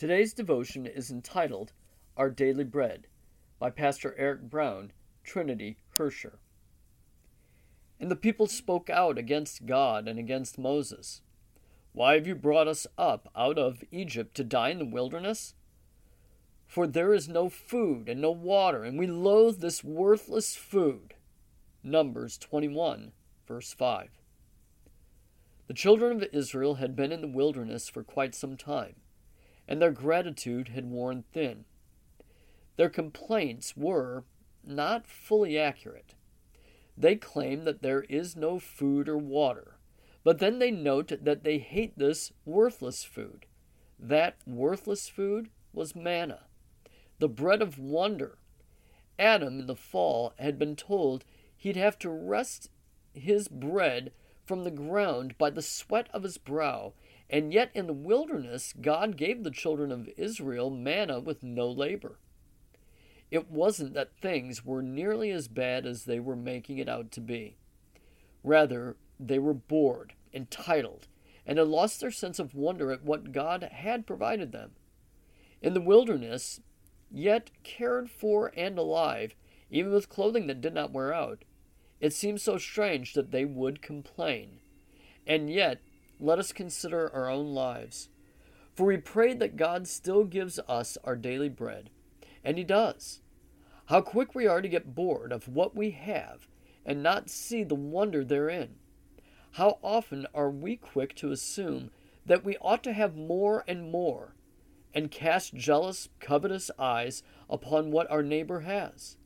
Today's devotion is entitled Our Daily Bread by Pastor Eric Brown, Trinity Herscher. And the people spoke out against God and against Moses. Why have you brought us up out of Egypt to die in the wilderness? For there is no food and no water, and we loathe this worthless food. Numbers 21, verse 5. The children of Israel had been in the wilderness for quite some time, and their gratitude had worn thin. Their complaints were not fully accurate. They claim that there is no food or water, but then they note that they hate this worthless food. That worthless food was manna, the bread of wonder. Adam in the fall had been told he'd have to wrest his bread from the ground by the sweat of his brow. And yet in the wilderness, God gave the children of Israel manna with no labor. It wasn't that things were nearly as bad as they were making it out to be. Rather, they were bored, entitled, and had lost their sense of wonder at what God had provided them. In the wilderness, yet cared for and alive, even with clothing that did not wear out, it seemed so strange that they would complain. And yet, let us consider our own lives. For we pray that God still gives us our daily bread, and He does. How quick we are to get bored of what we have and not see the wonder therein. How often are we quick to assume that we ought to have more and more, and cast jealous, covetous eyes upon what our neighbor has?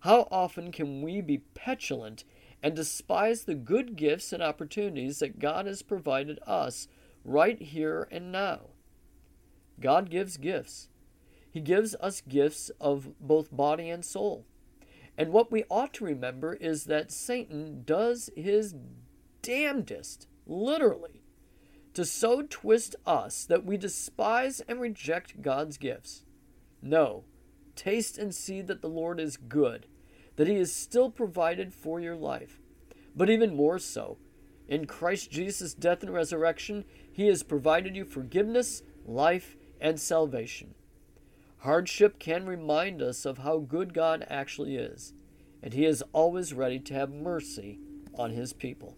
How often can we be petulant and despise the good gifts and opportunities that God has provided us right here and now? God gives gifts. He gives us gifts of both body and soul. And what we ought to remember is that Satan does his damnedest, literally, to so twist us that we despise and reject God's gifts. No, taste and see that the Lord is good, that He is still provided for your life. But even more so, in Christ Jesus' death and resurrection, He has provided you forgiveness, life, and salvation. Hardship can remind us of how good God actually is, and He is always ready to have mercy on His people.